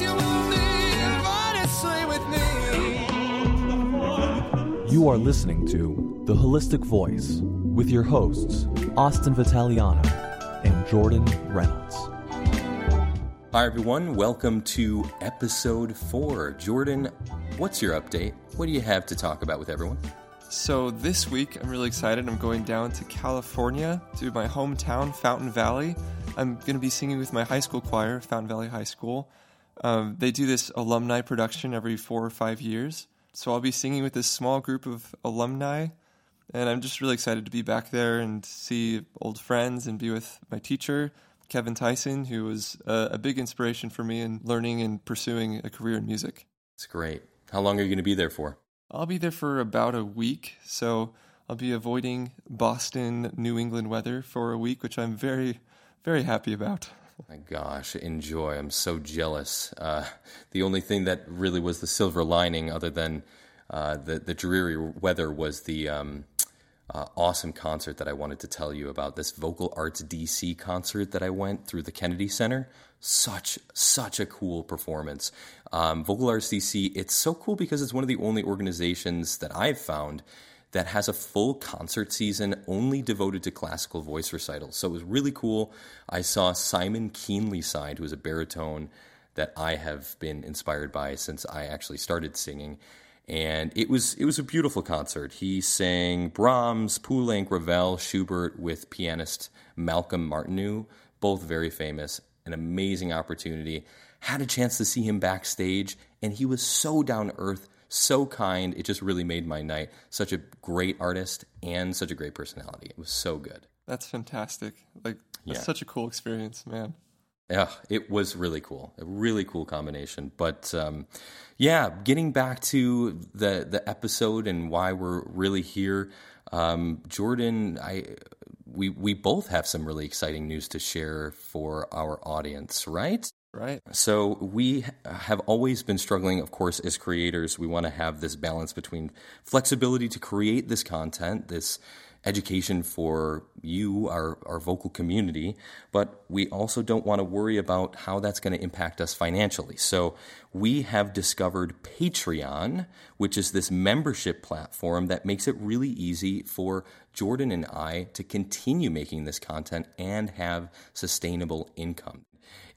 you won't live honestly with me. You are listening to The Holistic Voice with your hosts, Austin Vitaliano and Jordan Reynolds. Hi, everyone. Welcome to episode four. Jordan, what's your update? What do you have to talk about with everyone? So this week, I'm really excited. I'm going down to California to my hometown, Fountain Valley. I'm going to be singing with my high school choir, Fountain Valley High School. Um, they do this alumni production every four or five years. So I'll be singing with this small group of alumni, and I'm just really excited to be back there and see old friends and be with my teacher, Kevin Tyson, who was a, a big inspiration for me in learning and pursuing a career in music. It's great. How long are you going to be there for? I'll be there for about a week, so I'll be avoiding Boston, New England weather for a week, which I'm very, very happy about. My gosh, enjoy. I'm so jealous. Uh, the only thing that really was the silver lining, other than uh, the, the dreary weather, was the um, uh, awesome concert that I wanted to tell you about. This Vocal Arts DC concert that I went through the Kennedy Center. Such, such a cool performance. Um, Vocal Arts DC, it's so cool because it's one of the only organizations that I've found that has a full concert season only devoted to classical voice recitals. So it was really cool. I saw Simon Keenlyside, who is a baritone that I have been inspired by since I actually started singing. And it was it was a beautiful concert. He sang Brahms, Poulenc, Ravel, Schubert with pianist Malcolm Martineau, both very famous. An amazing opportunity. Had a chance to see him backstage, and he was so down to earth, so kind. It just really made my night. Such a great artist and such a great personality. It was so good. That's fantastic. Like, that's Yeah. such a cool experience, man. Yeah, it was really cool. A really cool combination. But um, yeah, getting back to the the episode and why we're really here, um, Jordan, I we we both have some really exciting news to share for our audience, right? Right? So we have always been struggling, of course, as creators. We want to have this balance between flexibility to create this content, this education for you, our, our vocal community, but we also don't want to worry about how that's going to impact us financially. So we have discovered Patreon, which is this membership platform that makes it really easy for Jordan and I to continue making this content and have sustainable income.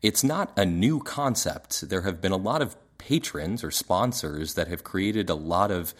It's not a new concept. There have been a lot of patrons or sponsors that have created a lot of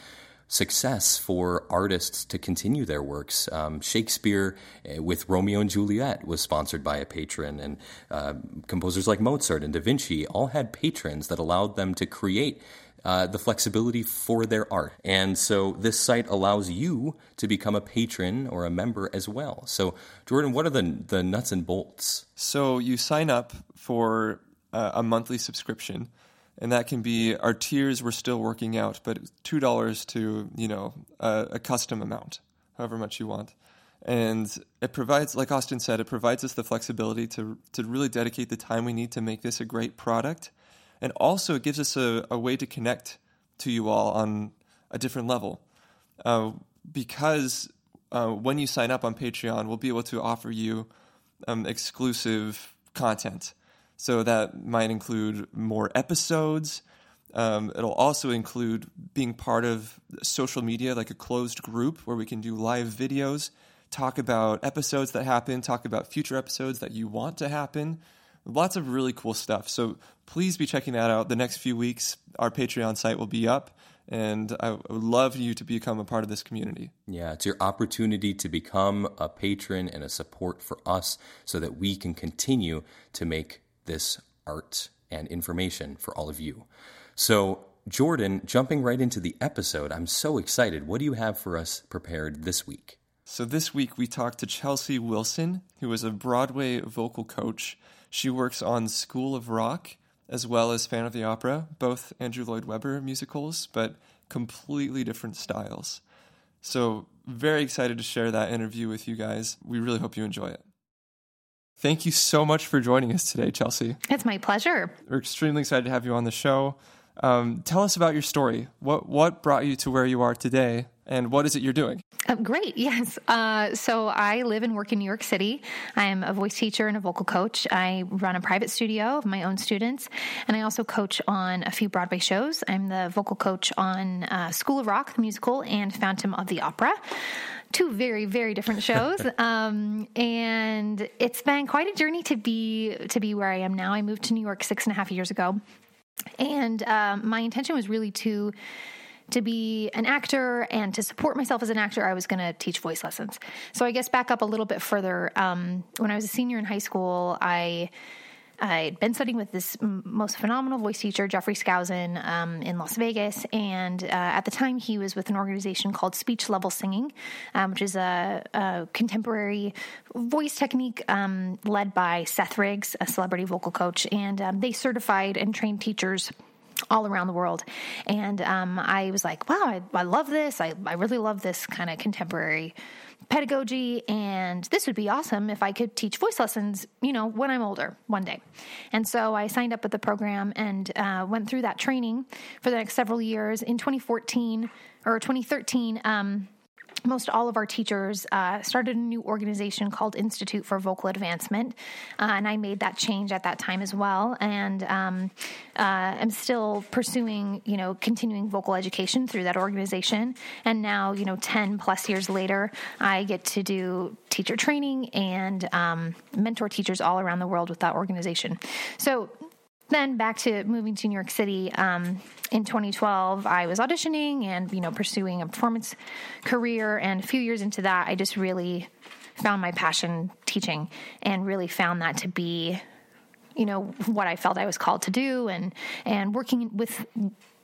success for artists to continue their works. Um, Shakespeare uh, with Romeo and Juliet was sponsored by a patron, and uh, composers like Mozart and Da Vinci all had patrons that allowed them to create. Uh, the flexibility for their art. And so this site allows you to become a patron or a member as well. So, Jordan, what are the, the nuts and bolts? So you sign up for uh, a monthly subscription, and that can be our tiers. We're still working out, but two dollars to you know a, a custom amount, however much you want, and it provides, like Austin said, it provides us the flexibility to to really dedicate the time we need to make this a great product, and also it gives us a, a way to connect to you all on a different level, uh, because uh, when you sign up on Patreon, we'll be able to offer you um, exclusive content. So that might include more episodes. Um, it'll also include being part of social media, like a closed group where we can do live videos, talk about episodes that happen, talk about future episodes that you want to happen. Lots of really cool stuff. So please be checking that out. The next few weeks, our Patreon site will be up, and I would love you to become a part of this community. Yeah, it's your opportunity to become a patron and a support for us so that we can continue to make this art and information for all of you. So, Jordan, jumping right into the episode, I'm so excited. What do you have for us prepared this week? So this week we talked to Chelsea Wilson, who is a Broadway vocal coach. She works on School of Rock as well as Phantom of the Opera, both Andrew Lloyd Webber musicals, but completely different styles. So very excited to share that interview with you guys. We really hope you enjoy it. Thank you so much for joining us today, Chelsea. It's my pleasure. We're extremely excited to have you on the show. Um, tell us about your story. What what brought you to where you are today, and what is it you're doing? Uh, great, yes. Uh, so I live and work in New York City. I am a voice teacher and a vocal coach. I run a private studio of my own students, and I also coach on a few Broadway shows. I'm the vocal coach on uh, School of Rock, the musical, and Phantom of the Opera two very very different shows um, and it's been quite a journey to be to be where i am now i moved to new york six and a half years ago and um, my intention was really to to be an actor and to support myself as an actor, I was going to teach voice lessons. So I guess back up a little bit further. Um, when I was a senior in high school, I I'd been studying with this most phenomenal voice teacher, Jeffrey Skousen, um, in Las Vegas. And uh, at the time, he was with an organization called Speech Level Singing, um, which is a, a, contemporary voice technique um, led by Seth Riggs, a celebrity vocal coach. And um, they certified and trained teachers all around the world. And um, I was like, wow, I, I love this. I, I really love this kind of contemporary pedagogy and this would be awesome if I could teach voice lessons, you know, when I'm older one day. And so I signed up with the program and uh, went through that training for the next several years. In 2014 or 2013, um, most all of our teachers uh, started a new organization called Institute for Vocal Advancement, uh, and I made that change at that time as well. And um, uh, I'm still pursuing, you know, continuing vocal education through that organization. And now, you know, ten plus years later, I get to do teacher training and um, mentor teachers all around the world with that organization. So then back to moving to New York City um, in 2012, I was auditioning and you know pursuing a performance career. And a few years into that, I just really found my passion teaching and really found that to be you know what I felt I was called to do and and working with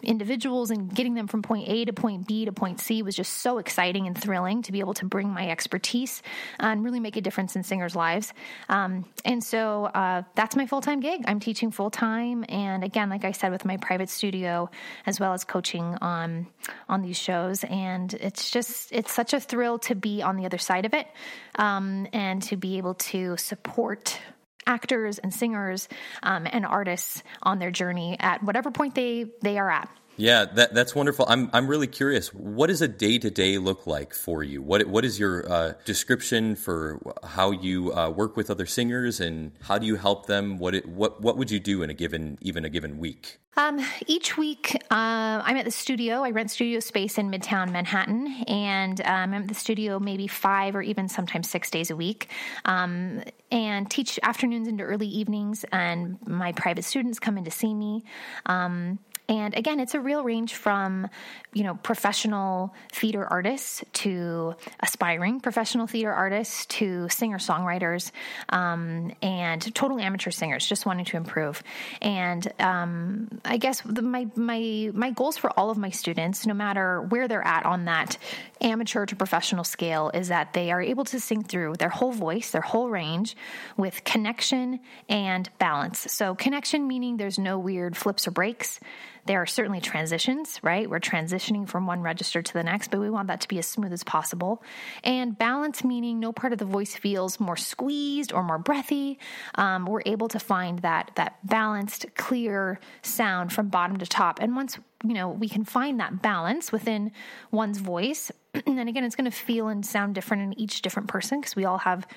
individuals and getting them from point A to point B to point C was just so exciting and thrilling to be able to bring my expertise and really make a difference in singers' lives. Um, and so uh, that's my full time gig. I'm teaching full time, and again, like I said, with my private studio as well as coaching on on these shows. And it's just it's such a thrill to be on the other side of it um, and to be able to support actors and singers um, and artists on their journey at whatever point they they are at. Yeah, that, that's wonderful. I'm I'm really curious. What does a day to day look like for you? What what is your uh, description for how you uh, work with other singers, and how do you help them? What it, what what would you do in a given even a given week? Um, each week, uh, I'm at the studio. I rent studio space in Midtown Manhattan, and um, I'm at the studio maybe five or even sometimes six days a week, um, and teach afternoons into early evenings. And my private students come in to see me. Um, and again, it's a real range from, you know, professional theater artists to aspiring professional theater artists to singer songwriters um, and total amateur singers just wanting to improve. And um, I guess the, my my my goals for all of my students, no matter where they're at on that amateur to professional scale, is that they are able to sing through their whole voice, their whole range, with connection and balance. So connection meaning there's no weird flips or breaks. There are certainly transitions, right? We're transitioning from one register to the next, but we want that to be as smooth as possible. And balance meaning no part of the voice feels more squeezed or more breathy. Um, we're able to find that that balanced, clear sound from bottom to top. And once you know we can find that balance within one's voice and again it's going to feel and sound different in each different person because we all have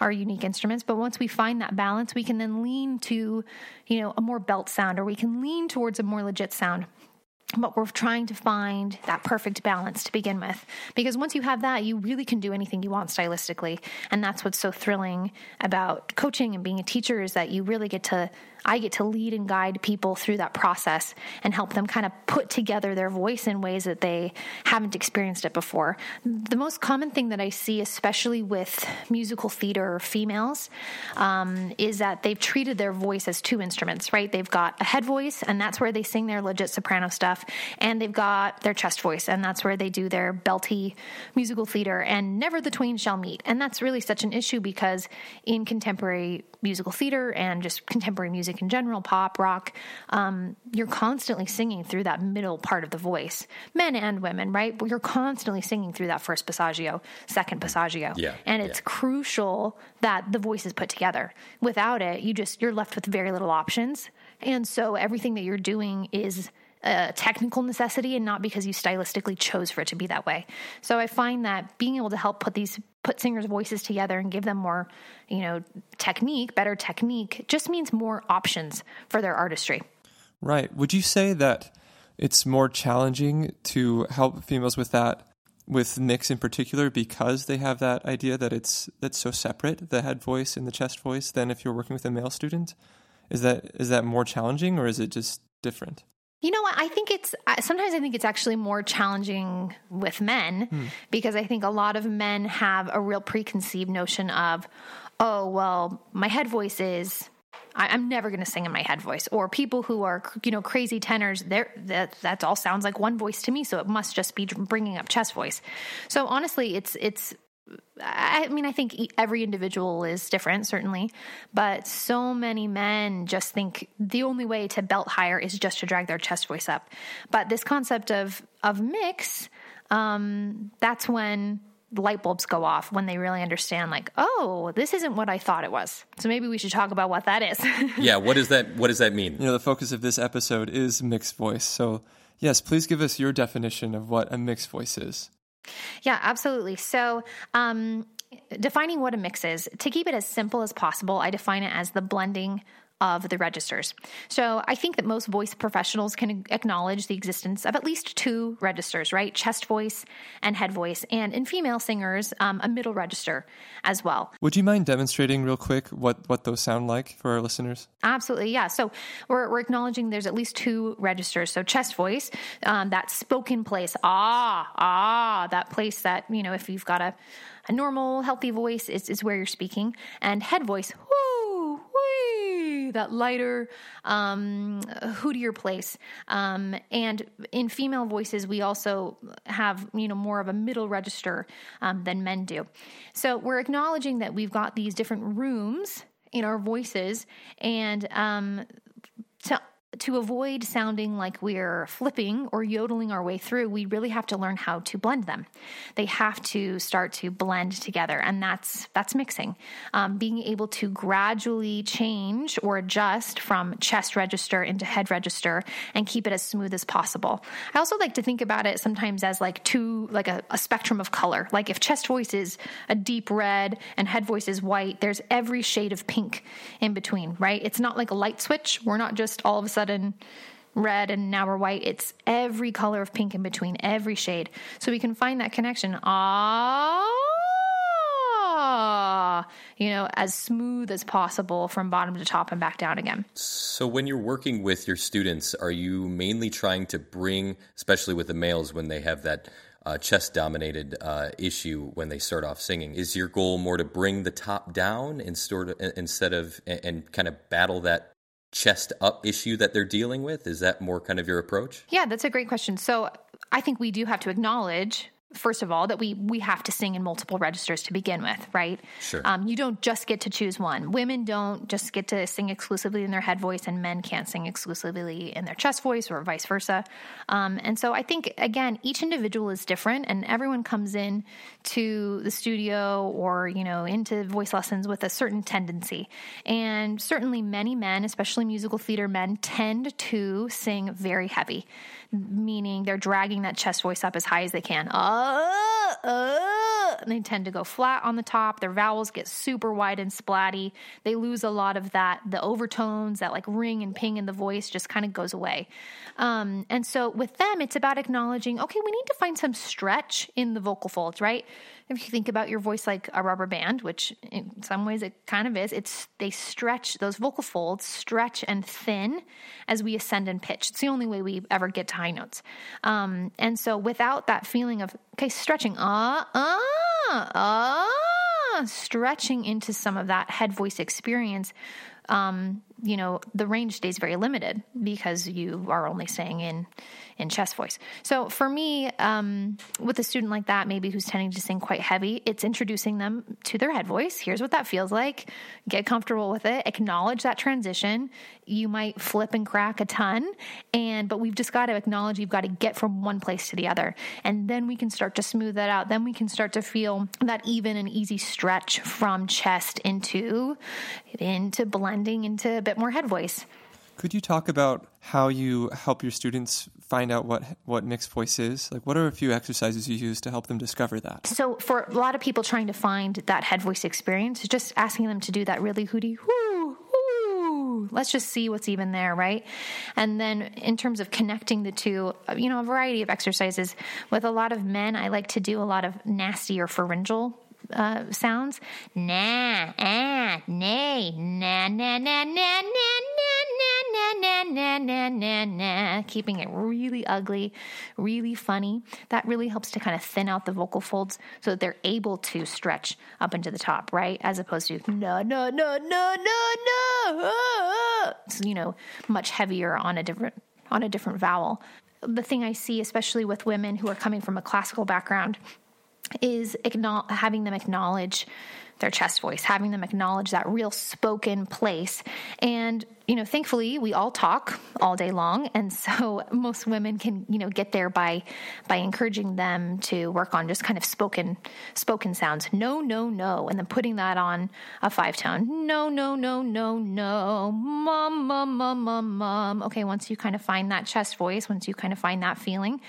our unique instruments. But once we find that balance we can then lean to you know a more belt sound or we can lean towards a more legit sound. But we're trying to find that perfect balance to begin with. Because once you have that you really can do anything you want stylistically. And that's what's so thrilling about coaching and being a teacher is that you really get to I get to lead and guide people through that process and help them kind of put together their voice in ways that they haven't experienced it before. The most common thing that I see, especially with musical theater females, um, is that they've treated their voice as two instruments, right? They've got a head voice, and that's where they sing their legit soprano stuff, and they've got their chest voice, and that's where they do their belty musical theater, and never the twain shall meet. And that's really such an issue because in contemporary musical theater and just contemporary music in general, pop, rock, um, you're constantly singing through that middle part of the voice, men and women, right? But you're constantly singing through that first passaggio, second passaggio. Yeah, and it's yeah. crucial that the voice is put together. Without it, you just, you're left with very little options. And so everything that you're doing is a technical necessity and not because you stylistically chose for it to be that way. So I find that being able to help put these put singers' voices together and give them more, you know, technique, better technique, just means more options for their artistry. Right. Would you say that it's more challenging to help females with that with mix in particular because they have that idea that it's that's so separate, the head voice and the chest voice, than if you're working with a male student? Is that is that more challenging or is it just different? You know what? I think it's sometimes I think it's actually more challenging with men hmm. because I think a lot of men have a real preconceived notion of, oh, well, my head voice is I, am never going to sing in my head voice. Or people who are, you know, crazy tenors, that that all sounds like one voice to me, so it must just be bringing up chest voice. So honestly, it's it's. I mean, I think every individual is different, certainly, but so many men just think the only way to belt higher is just to drag their chest voice up. But this concept of of mix, um, that's when light bulbs go off when they really understand like oh this isn't what i thought it was. So maybe we should talk about what that is. Yeah what does that what does that mean? You know the focus of this episode is mixed voice. So yes please give us your definition of what a mixed voice is yeah absolutely. So um, defining what a mix is to keep it as simple as possible i define it as the blending of the registers. So I think that most voice professionals can acknowledge the existence of at least two registers, right? Chest voice and head voice, and in female singers, um, a middle register as well. Would you mind demonstrating real quick what, what those sound like for our listeners? Absolutely, yeah. So we're, we're acknowledging there's at least two registers. So chest voice, um, that spoken place, ah, ah, that place that, you know, if you've got a, a normal, healthy voice, is, is where you're speaking, and head voice, that lighter, um, hootier place. Um, and in female voices, we also have you know more of a middle register um, than men do. So we're acknowledging that we've got these different rooms in our voices, and um, to to avoid sounding like we're flipping or yodeling our way through, we really have to learn how to blend them. They have to start to blend together, and that's that's mixing. Um, being able to gradually change or adjust from chest register into head register and keep it as smooth as possible. I also like to think about it sometimes as like two, like a, a spectrum of color. Like if chest voice is a deep red and head voice is white, there's every shade of pink in between, right? It's not like a light switch. We're not just all of a sudden sudden red and now we're white. It's every color of pink in between, every shade. So we can find that connection. Ah, you know, as smooth as possible from bottom to top and back down again. So when you're working with your students, are you mainly trying to bring, especially with the males when they have that uh, chest dominated uh, issue when they start off singing. Is your goal more to bring the top down instead of, instead of and, and kind of battle that chest up issue that they're dealing with? Is that more kind of your approach? Yeah, that's a great question. So I think we do have to acknowledge first of all that we we have to sing in multiple registers to begin with right? Sure. Um, you don't just get to choose one. Women don't just get to sing exclusively in their head voice and men can't sing exclusively in their chest voice or vice versa. Um, and so i think again each individual is different and everyone comes in to the studio or you know into voice lessons with a certain tendency. And certainly many men especially musical theater men tend to sing very heavy meaning they're dragging that chest voice up as high as they can. Uh, uh, and they tend to go flat on the top. Their vowels get super wide and splatty. They lose a lot of that, the overtones, that like ring and ping in the voice just kind of goes away. Um, and so with them, it's about acknowledging, okay, we need to find some stretch in the vocal folds, right? if you think about your voice like a rubber band, which in some ways it kind of is, it's they stretch those vocal folds stretch and thin as we ascend in pitch. It's the only way we ever get to high notes. Um, and so without that feeling of okay, stretching, ah, uh, ah, uh, ah, stretching into some of that head voice experience, um, you know, the range stays very limited because you are only saying in in chest voice. So for me, um, with a student like that, maybe who's tending to sing quite heavy, it's introducing them to their head voice. Here's what that feels like. Get comfortable with it. Acknowledge that transition. You might flip and crack a ton, and but we've just got to acknowledge you've got to get from one place to the other, and then we can start to smooth that out. Then we can start to feel that even and easy stretch from chest into into blending into a bit more head voice. Could you talk about how you help your students find out what what mixed voice is? Like, what are a few exercises you use to help them discover that? So for a lot of people trying to find that head voice experience, just asking them to do that really hooty whoo whoo. Let's just see what's even there, right? And then in terms of connecting the two, you know, a variety of exercises. With a lot of men, I like to do a lot of nasty or pharyngeal uh, sounds. Nah, ah, nay, na, na, na, na, na, na, na, na, na, na, na, keeping it really ugly, really funny. That really helps to kind of thin out the vocal folds so that they're able to stretch up into the top, right? As opposed to no, no, no, no, no, no, it's, you know, much heavier on a different on a different vowel. The thing I see, especially with women who are coming from a classical background, is having them acknowledge their chest voice, having them acknowledge that real spoken place. And, you know, thankfully we all talk all day long. And so most women can, you know, get there by, by encouraging them to work on just kind of spoken, spoken sounds. No, no, no. And then putting that on a five tone. No, no, no, no, no. Mom, mom, mom, mom, mom. Okay. Once you kind of find that chest voice, once you kind of find that feeling,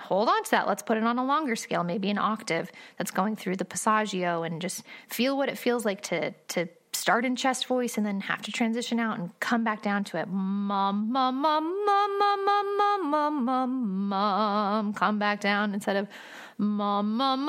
hold on to that. Let's put it on a longer scale, maybe an octave that's going through the passaggio and just feel what it feels like to to start in chest voice and then have to transition out and come back down to it. Mom, mom, mom, mom, mom, mom, mom, mom, mom. Come back down instead of mom, mom,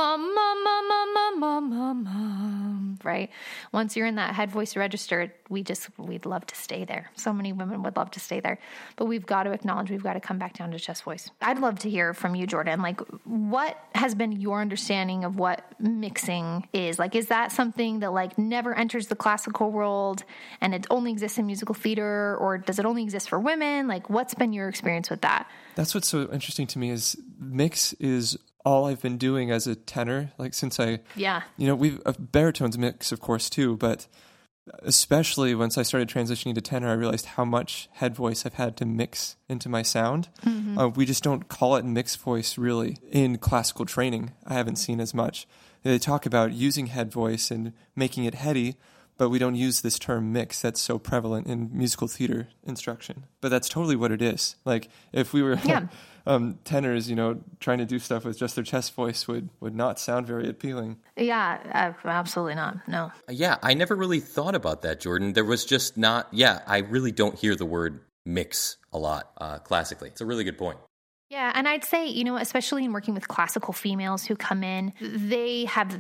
mom, mom, mom. Right? Once you're in that head voice register, we just we'd love to stay there. So many women would love to stay there, but we've got to acknowledge we've got to come back down to chest voice. I'd love to hear from you, Jordan. Like, what has been your understanding of what mixing is? Like, is that something that like never enters the classical world and it only exists in musical theater, or does it only exist for women? Like, what's been your experience with that? That's what's so interesting to me is mix is all I've been doing as a tenor, like since I, yeah, you know, we've a baritones mix, of course, too, but especially once I started transitioning to tenor, I realized how much head voice I've had to mix into my sound. Mm-hmm. Uh, we just don't call it mixed voice really in classical training. I haven't seen as much. They talk about using head voice and making it heady, but we don't use this term mix that's so prevalent in musical theater instruction. But that's totally what it is. Like if we were yeah. um, tenors, you know, trying to do stuff with just their chest voice would would not sound very appealing. Yeah, uh, absolutely not. No. Yeah, I never really thought about that, Jordan. There was just not. Yeah, I really don't hear the word mix a lot uh, classically. It's a really good point. Yeah, and I'd say, you know, especially in working with classical females who come in, they have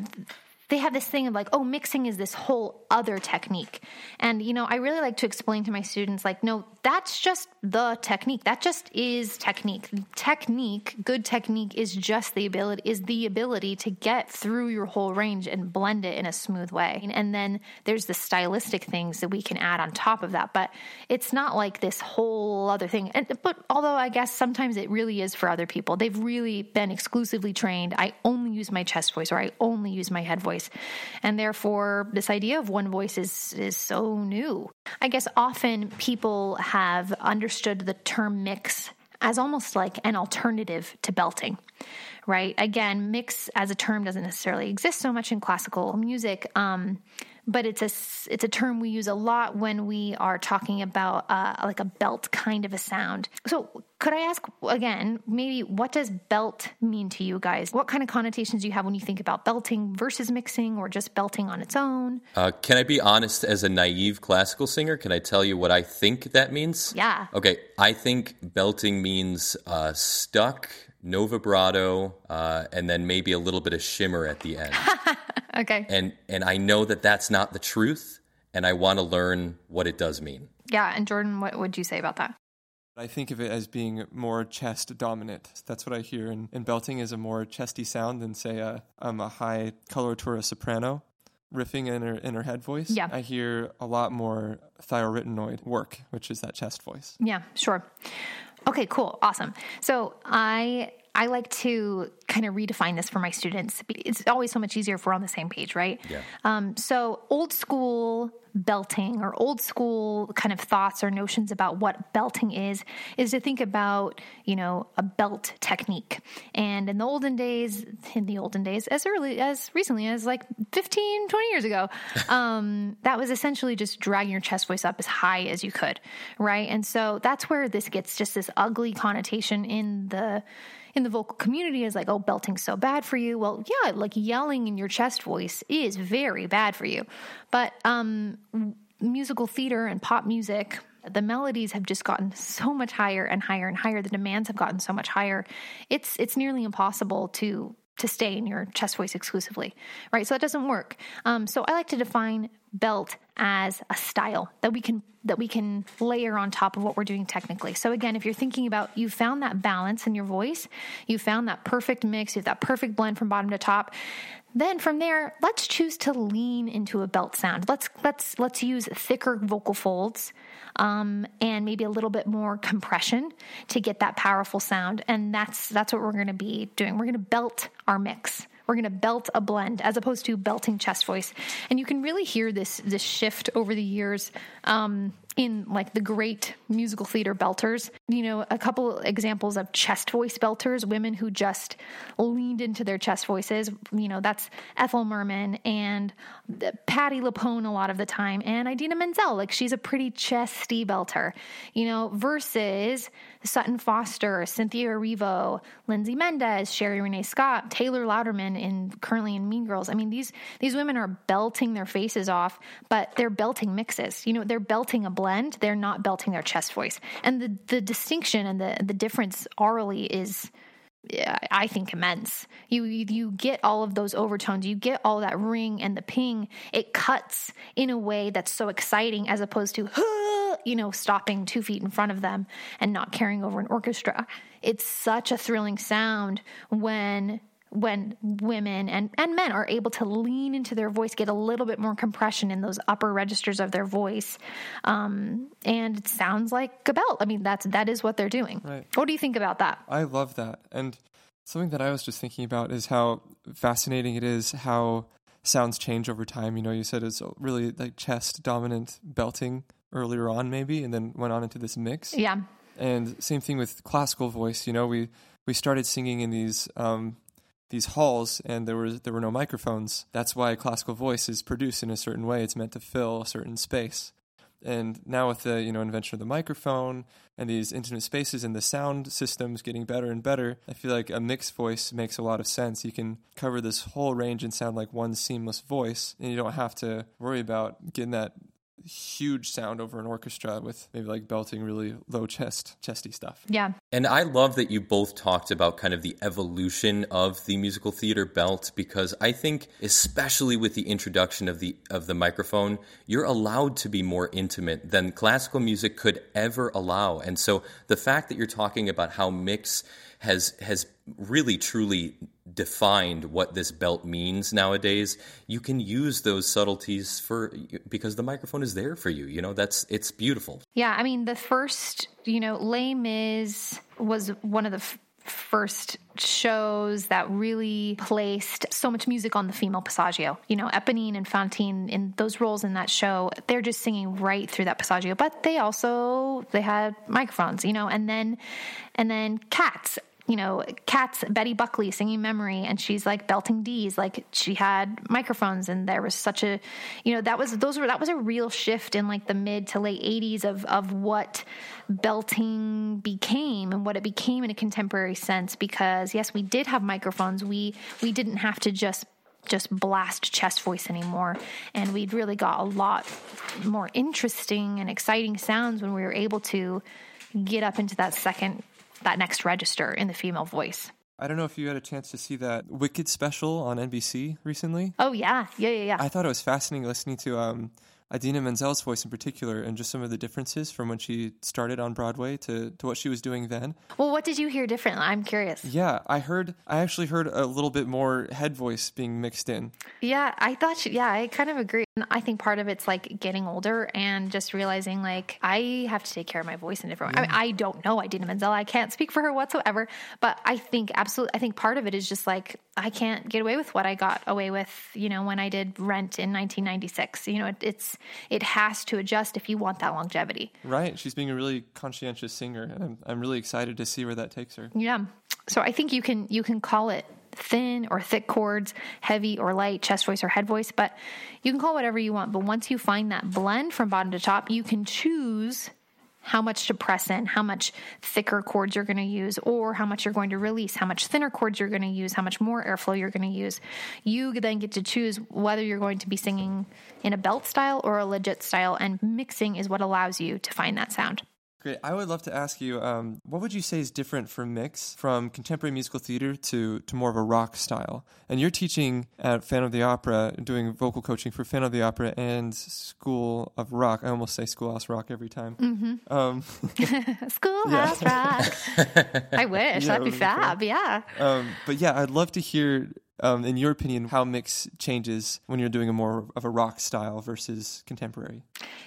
they have this thing of like, oh, mixing is this whole other technique. And, you know, I really like to explain to my students, like, no, that's just the technique. That just is technique. Technique, good technique is just the ability, is the ability to get through your whole range and blend it in a smooth way. And then there's the stylistic things that we can add on top of that. But it's not like this whole other thing. And, but although I guess sometimes it really is for other people, they've really been exclusively trained. I only use my chest voice or I only use my head voice. And therefore, this idea of one voice is, is so new. I guess often people have understood the term mix as almost like an alternative to belting right? Again, mix as a term doesn't necessarily exist so much in classical music. Um, but it's a it's a term we use a lot when we are talking about uh, like a belt kind of a sound. So could I ask again, maybe what does belt mean to you guys? What kind of connotations do you have when you think about belting versus mixing, or just belting on its own? Uh, can I be honest? As a naive classical singer, can I tell you what I think that means? Yeah. Okay, I think belting means uh, stuck no vibrato, uh, and then maybe a little bit of shimmer at the end. okay. And and I know that that's not the truth, and I want to learn what it does mean. Yeah. And Jordan, what would you say about that? I think of it as being more chest dominant. That's what I hear. And, and belting is a more chesty sound than, say, a, um, a high coloratura soprano riffing in her in her head voice. Yeah. I hear a lot more thyroarytenoid work, which is that chest voice. Yeah, sure. Okay, cool. Awesome. So I I like to kind of redefine this for my students. It's always so much easier if we're on the same page, right? Yeah. Um, so, old school belting or old school kind of thoughts or notions about what belting is is to think about you know a belt technique and in the olden days in the olden days as early as recently as like 15 20 years ago um, that was essentially just dragging your chest voice up as high as you could right and so that's where this gets just this ugly connotation in the in the vocal community is like, oh, belting's so bad for you. Well, yeah, like yelling in your chest voice is very bad for you. But um, musical theater and pop music, the melodies have just gotten so much higher and higher and higher. The demands have gotten so much higher. It's it's nearly impossible to to stay in your chest voice exclusively, right? So that doesn't work. Um, so I like to define belt as a style that we can that we can layer on top of what we're doing technically. So again, if you're thinking about you found that balance in your voice, you found that perfect mix, you have that perfect blend from bottom to top, then from there, let's choose to lean into a belt sound. Let's let's let's use thicker vocal folds um, and maybe a little bit more compression to get that powerful sound. And that's that's what we're going to be doing. We're going to belt our mix. We're going to belt a blend as opposed to belting chest voice. And you can really hear this this shift over the years. Um, in like the great musical theater belters. You know, a couple examples of chest voice belters, women who just leaned into their chest voices. You know, that's Ethel Merman and Patti LuPone a lot of the time, and Idina Menzel. Like she's a pretty chesty belter, you know, versus Sutton Foster, Cynthia Erivo, Lindsay Mendez, Sherie Rene Scott, Taylor Louderman in currently in Mean Girls. I mean, these these women are belting their faces off, but they're belting mixes. You know, they're belting a blend. They're not belting their chest voice. And the the distinction and the the difference aurally is I think immense. You you get all of those overtones, you get all that ring and the ping. It cuts in a way that's so exciting, as opposed to you know stopping two feet in front of them and not carrying over an orchestra. It's such a thrilling sound when when women and, and men are able to lean into their voice, get a little bit more compression in those upper registers of their voice, um, and it sounds like a belt. I mean, that's that is what they're doing. Right. What do you think about that? I love that. And something that I was just thinking about is how fascinating it is how sounds change over time. You know, you said it's really like chest dominant belting earlier on, maybe, and then went on into this mix. Yeah. And same thing with classical voice. You know, we we started singing in these um, these halls, and there was there were no microphones. That's why classical voice is produced in a certain way. It's meant to fill a certain space. And now with the you know invention of the microphone and these intimate spaces and the sound systems getting better and better, I feel like a mixed voice makes a lot of sense. You can cover this whole range and sound like one seamless voice, and you don't have to worry about getting that huge sound over an orchestra with maybe like belting really low chest chesty stuff. Yeah. And I love that you both talked about kind of the evolution of the musical theater belt because I think especially with the introduction of the of the microphone, you're allowed to be more intimate than classical music could ever allow. And so the fact that you're talking about how mix has has really truly defined what this belt means nowadays you can use those subtleties for because the microphone is there for you you know that's it's beautiful Yeah, I mean, the first, you know, Les Mis was one of the f- first shows that really placed so much music on the female passaggio. You know, Eponine and Fantine in those roles in that show, they're just singing right through that passaggio. But they also they had microphones, you know, and then and then Cats. You know, Cats, Betty Buckley singing Memory, and she's like belting D's. Like she had microphones, and there was such a, you know, that was those were that was a real shift in like the mid to late '80s of of what belting became and what it became in a contemporary sense. Because yes, we did have microphones. We we didn't have to just just blast chest voice anymore. And we'd really got a lot more interesting and exciting sounds when we were able to get up into that second, that next register in the female voice. I don't know if you had a chance to see that Wicked special on NBC recently. Oh, yeah. Yeah, yeah, yeah. I thought it was fascinating listening to um, Idina Menzel's voice in particular and just some of the differences from when she started on Broadway to, to what she was doing then. well, what did you hear different? I'm curious. Yeah, I heard, I actually heard a little bit more head voice being mixed in. Yeah, I thought, she, yeah, I kind of agree. And I think part of it's like getting older and just realizing like I have to take care of my voice in different ways. I, mean, I don't know Idina Menzel. I can't speak for her whatsoever, but I think absolutely, I think part of it is just like I can't get away with what I got away with, you know, when I did Rent in 1996. You know, it, it's it has to adjust if you want that longevity. Right. She's being a really conscientious singer, and I'm, I'm really excited to see where that takes her. Yeah. So I think you can you can call it thin or thick chords, heavy or light, chest voice or head voice, but you can call whatever you want. But once you find that blend from bottom to top, you can choose how much to press in, how much thicker chords you're going to use, or how much you're going to release, how much thinner chords you're going to use, how much more airflow you're going to use. You then get to choose whether you're going to be singing in a belt style or a legit style, and mixing is what allows you to find that sound. Great. I would love to ask you, um, what would you say is different for mix from contemporary musical theater to, to more of a rock style? And you're teaching at Phantom of the Opera, doing vocal coaching for Phantom of the Opera and School of Rock. I almost say Schoolhouse Rock every time. Mm-hmm. Um, Schoolhouse Rock. I wish. Yeah, That'd be it would be fab. Yeah. um, but yeah, I'd love to hear, um, in your opinion, how mix changes when you're doing a more of a rock style versus contemporary.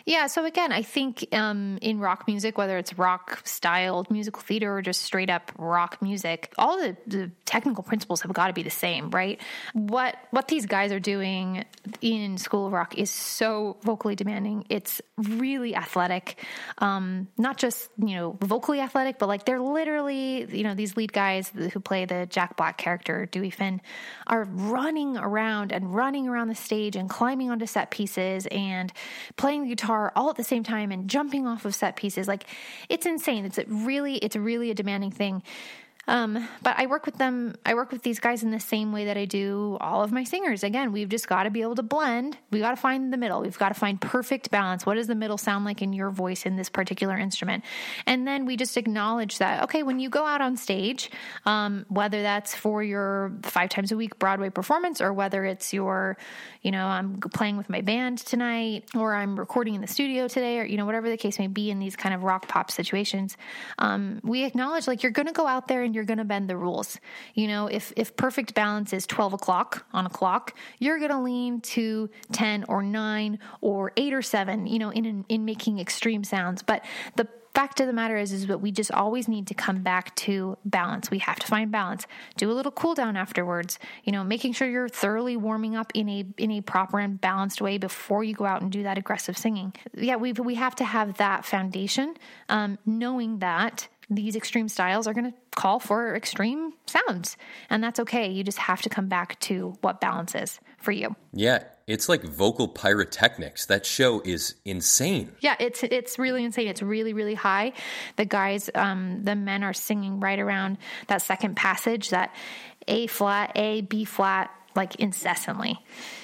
Yeah, so again, I think um, in rock music, whether it's rock styled musical theater or just straight up rock music, all the, the technical principles have got to be the same, right? What what these guys are doing in School of Rock is so vocally demanding. It's really athletic, um, not just you know vocally athletic, but like they're literally you know these lead guys who play the Jack Black character Dewey Finn are running around and running around the stage and climbing onto set pieces and playing the guitar all at the same time and jumping off of set pieces. Like it's insane. It's really, it's really a demanding thing. Um, but I work with them, I work with these guys in the same way that I do all of my singers. Again, we've just got to be able to blend. We got to find the middle. We've got to find perfect balance. What does the middle sound like in your voice in this particular instrument? And then we just acknowledge that, okay, when you go out on stage, um, whether that's for your five times a week Broadway performance or whether it's your, you know, I'm playing with my band tonight or I'm recording in the studio today or, you know, whatever the case may be in these kind of rock pop situations, um, we acknowledge like you're going to go out there and you're going to bend the rules. You know, if if perfect balance is 12 o'clock on a clock, you're going to lean to 10 or 9 or 8 or 7, you know, in in making extreme sounds. But the fact of the matter is is that we just always need to come back to balance we have to find balance do a little cool down afterwards you know making sure you're thoroughly warming up in a in a proper and balanced way before you go out and do that aggressive singing yeah we we have to have that foundation um, knowing that these extreme styles are going to call for extreme sounds and that's okay you just have to come back to what balance is for you Yeah, it's like vocal pyrotechnics. That show is insane. Yeah, it's it's really insane. It's really really high. The guys, um, the men are singing right around that second passage, that A flat, A B flat, like incessantly.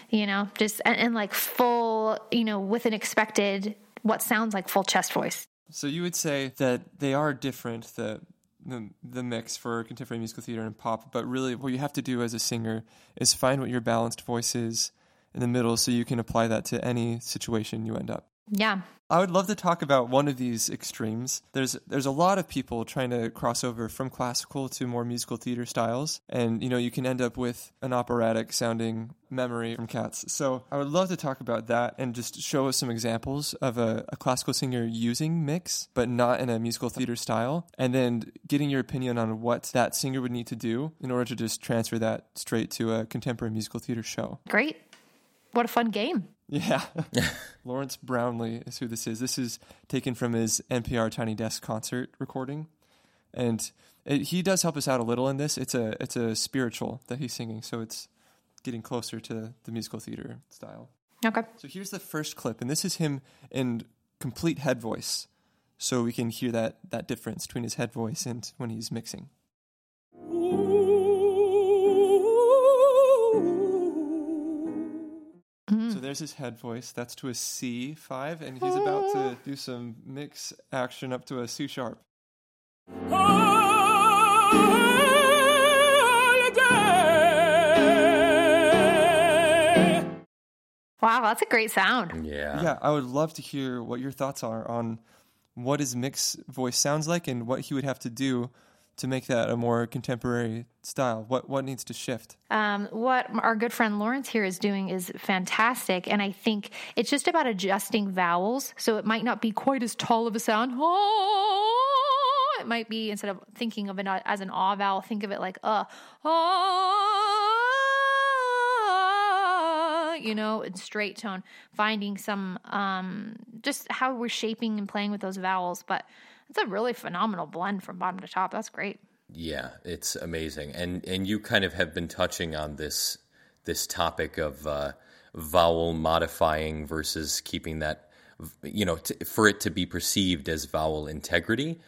You know, just and, and like full, you know, with an expected what sounds like full chest voice. So you would say that they are different, the, the the mix for contemporary musical theater and pop, but really what you have to do as a singer is find what your balanced voice is in the middle so you can apply that to any situation you end up. Yeah. I would love to talk about one of these extremes. There's there's a lot of people trying to cross over from classical to more musical theater styles, and you know you can end up with an operatic sounding memory from Cats. So I would love to talk about that and just show us some examples of a, a classical singer using mix, but not in a musical theater style, and then getting your opinion on what that singer would need to do in order to just transfer that straight to a contemporary musical theater show. Great. What a fun game. Yeah. Lawrence Brownlee is who this is. This is taken from his NPR Tiny Desk concert recording. And it, he does help us out a little in this. It's a it's a spiritual that he's singing, so it's getting closer to the musical theater style. Okay. So here's the first clip, and this is him in complete head voice. So we can hear that that difference between his head voice and when he's mixing. There's his head voice. That's to a C5, and he's about to ah. do some mix action up to a C sharp. Wow, that's a great sound. Yeah. Yeah, I would love to hear what your thoughts are on what his mix voice sounds like and what he would have to do to make that a more contemporary style? What what needs to shift? Um, what our good friend Lawrence here is doing is fantastic, and I think it's just about adjusting vowels, so it might not be quite as tall of a sound. Oh, it might be instead of thinking of it as an ah vowel, think of it like uh, ah, you know, in straight tone. Finding some um, just how we're shaping and playing with those vowels, but it's a really phenomenal blend from bottom to top. That's great. Yeah, it's amazing, and and you kind of have been touching on this this topic of uh, vowel modifying versus keeping that you know t- for it to be perceived as vowel integrity.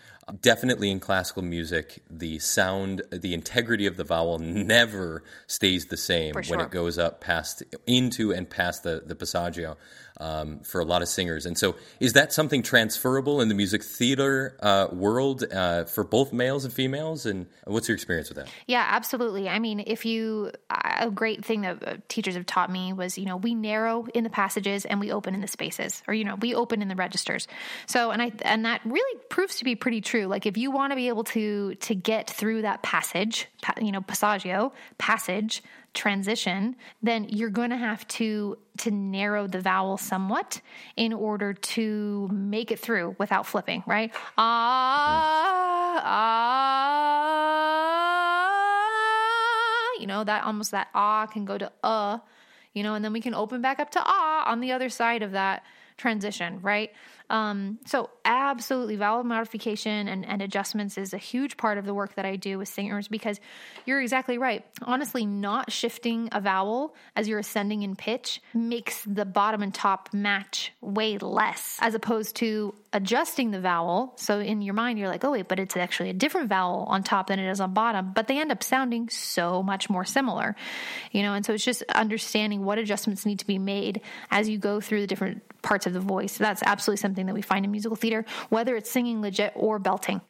Definitely in classical music, the sound, the integrity of the vowel never stays the same For when it goes up past into and past the the passaggio um, for a lot of singers. And so, is that something transferable in the music theater uh, world uh, for both males and females? And what's your experience with that? Yeah, absolutely. I mean, if you, a great thing that uh, teachers have taught me was, you know, we narrow in the passages and we open in the spaces, or, you know, we open in the registers. So, and I, and that really proves to be pretty true. Like, if you want to be able to, to get through that passage, pa- you know, passaggio, passage, transition, then you're going to have to to narrow the vowel somewhat in order to make it through without flipping, right? Ah, ah, you know, that almost that ah can go to uh, you know, and then we can open back up to ah on the other side of that transition, right? Um, so absolutely vowel modification and, and adjustments is a huge part of the work that I do with singers because you're exactly right. Honestly, not shifting a vowel as you're ascending in pitch makes the bottom and top match way less as opposed to adjusting the vowel. So in your mind, you're like, oh wait, but it's actually a different vowel on top than it is on bottom, but they end up sounding so much more similar, you know, and so it's just understanding what adjustments need to be made as you go through the different parts of the voice. That's absolutely something that we find in musical theater, whether it's singing legit or belting.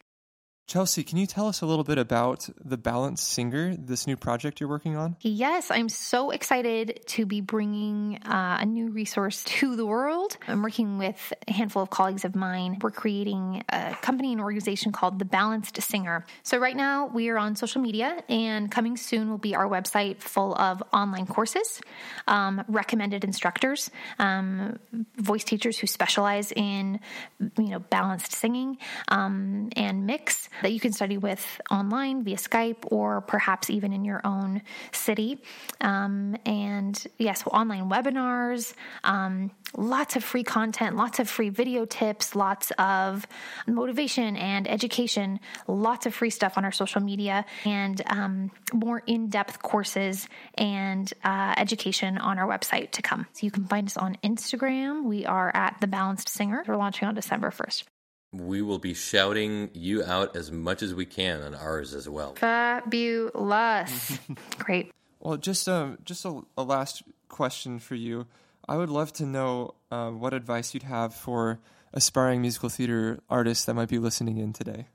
Chelsea, can you tell us a little bit about the Balanced Singer, this new project you're working on? Yes, I'm so excited to be bringing uh, a new resource to the world. I'm working with a handful of colleagues of mine. We're creating a company and organization called The Balanced Singer. So, right now, we are on social media, and coming soon will be our website full of online courses, um, recommended instructors, um, voice teachers who specialize in, you know, balanced singing um, and mix that you can study with online via Skype or perhaps even in your own city. Um, and yes, online webinars, um, lots of free content, lots of free video tips, lots of motivation and education, lots of free stuff on our social media, and um, more in depth courses and uh, education on our website to come. So you can find us on Instagram. We are at The Balanced Singer. We're launching on December 1st. We will be shouting you out as much as we can on ours as well. Fabulous. Great. Well, just um, just a, a last question for you. I would love to know uh, what advice you'd have for aspiring musical theater artists that might be listening in today.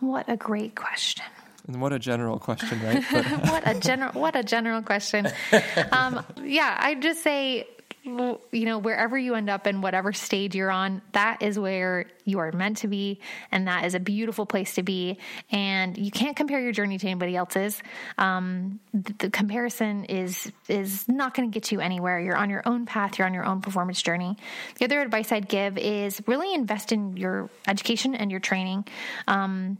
What a great question. And what a general question, right? But what a general what a general question. Um, yeah, I'd just say you know wherever you end up in whatever stage you're on that is where you are meant to be and that is a beautiful place to be. And you can't compare your journey to anybody else's. Um, the, the comparison is is not going to get you anywhere. You're on your own path you're on your own performance journey. The other advice i'd give is really invest in your education and your training. Um,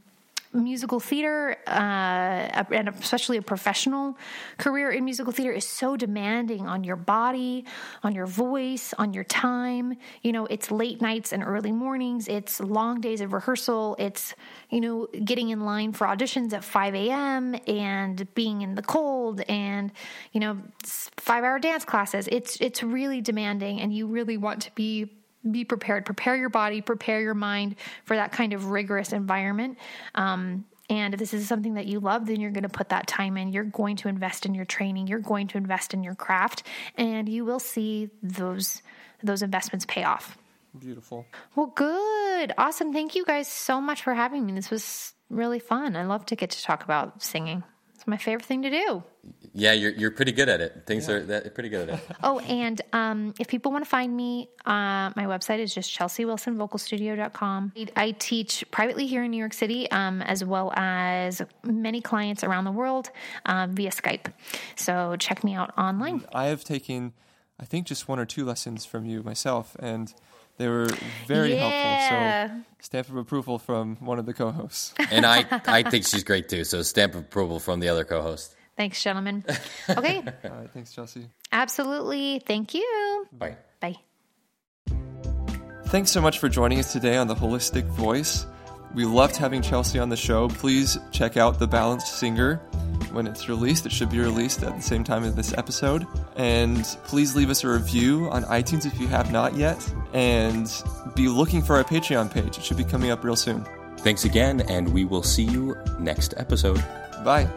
musical theater, uh, and especially a professional career in musical theater, is so demanding on your body, on your voice, on your time. You know, it's late nights and early mornings, it's long days of rehearsal, it's, you know, getting in line for auditions at 5 a.m. and being in the cold and, you know, five hour dance classes. It's, it's really demanding, and you really want to be be prepared. Prepare your body prepare your mind for that kind of rigorous environment. Um, and if this is something that you love then you're going to put that time in. You're going to invest in your training. You're going to invest in your craft and you will see those those investments pay off. Beautiful. well good. Awesome. Thank you guys so much for having me. This was really fun. I love to get to talk about singing. It's my favorite thing to do Yeah, you're you're pretty good at it. Things are that, pretty good at it. Oh, and um, if people want to find me, uh, my website is just chelseawilsonvocalstudio.com. I teach privately here in New York City, um, as well as many clients around the world uh, via Skype. So check me out online. I have taken, I think, just one or two lessons from you myself, and they were very helpful. Yeah. So, stamp of approval from one of the co-hosts. And I I think she's great too. So stamp of approval from the other co-host. Thanks, gentlemen. Okay, All right, thanks, Chelsea. absolutely. Thank you. Bye. Bye. Thanks so much for joining us today on the Holistic Voice. We loved having Chelsea on the show. Please check out The Balanced Singer when it's released. It should be released at the same time as this episode. And please leave us a review on iTunes if you have not yet. And be looking for our Patreon page. It should be coming up real soon. Thanks again, and we will see you next episode. Bye.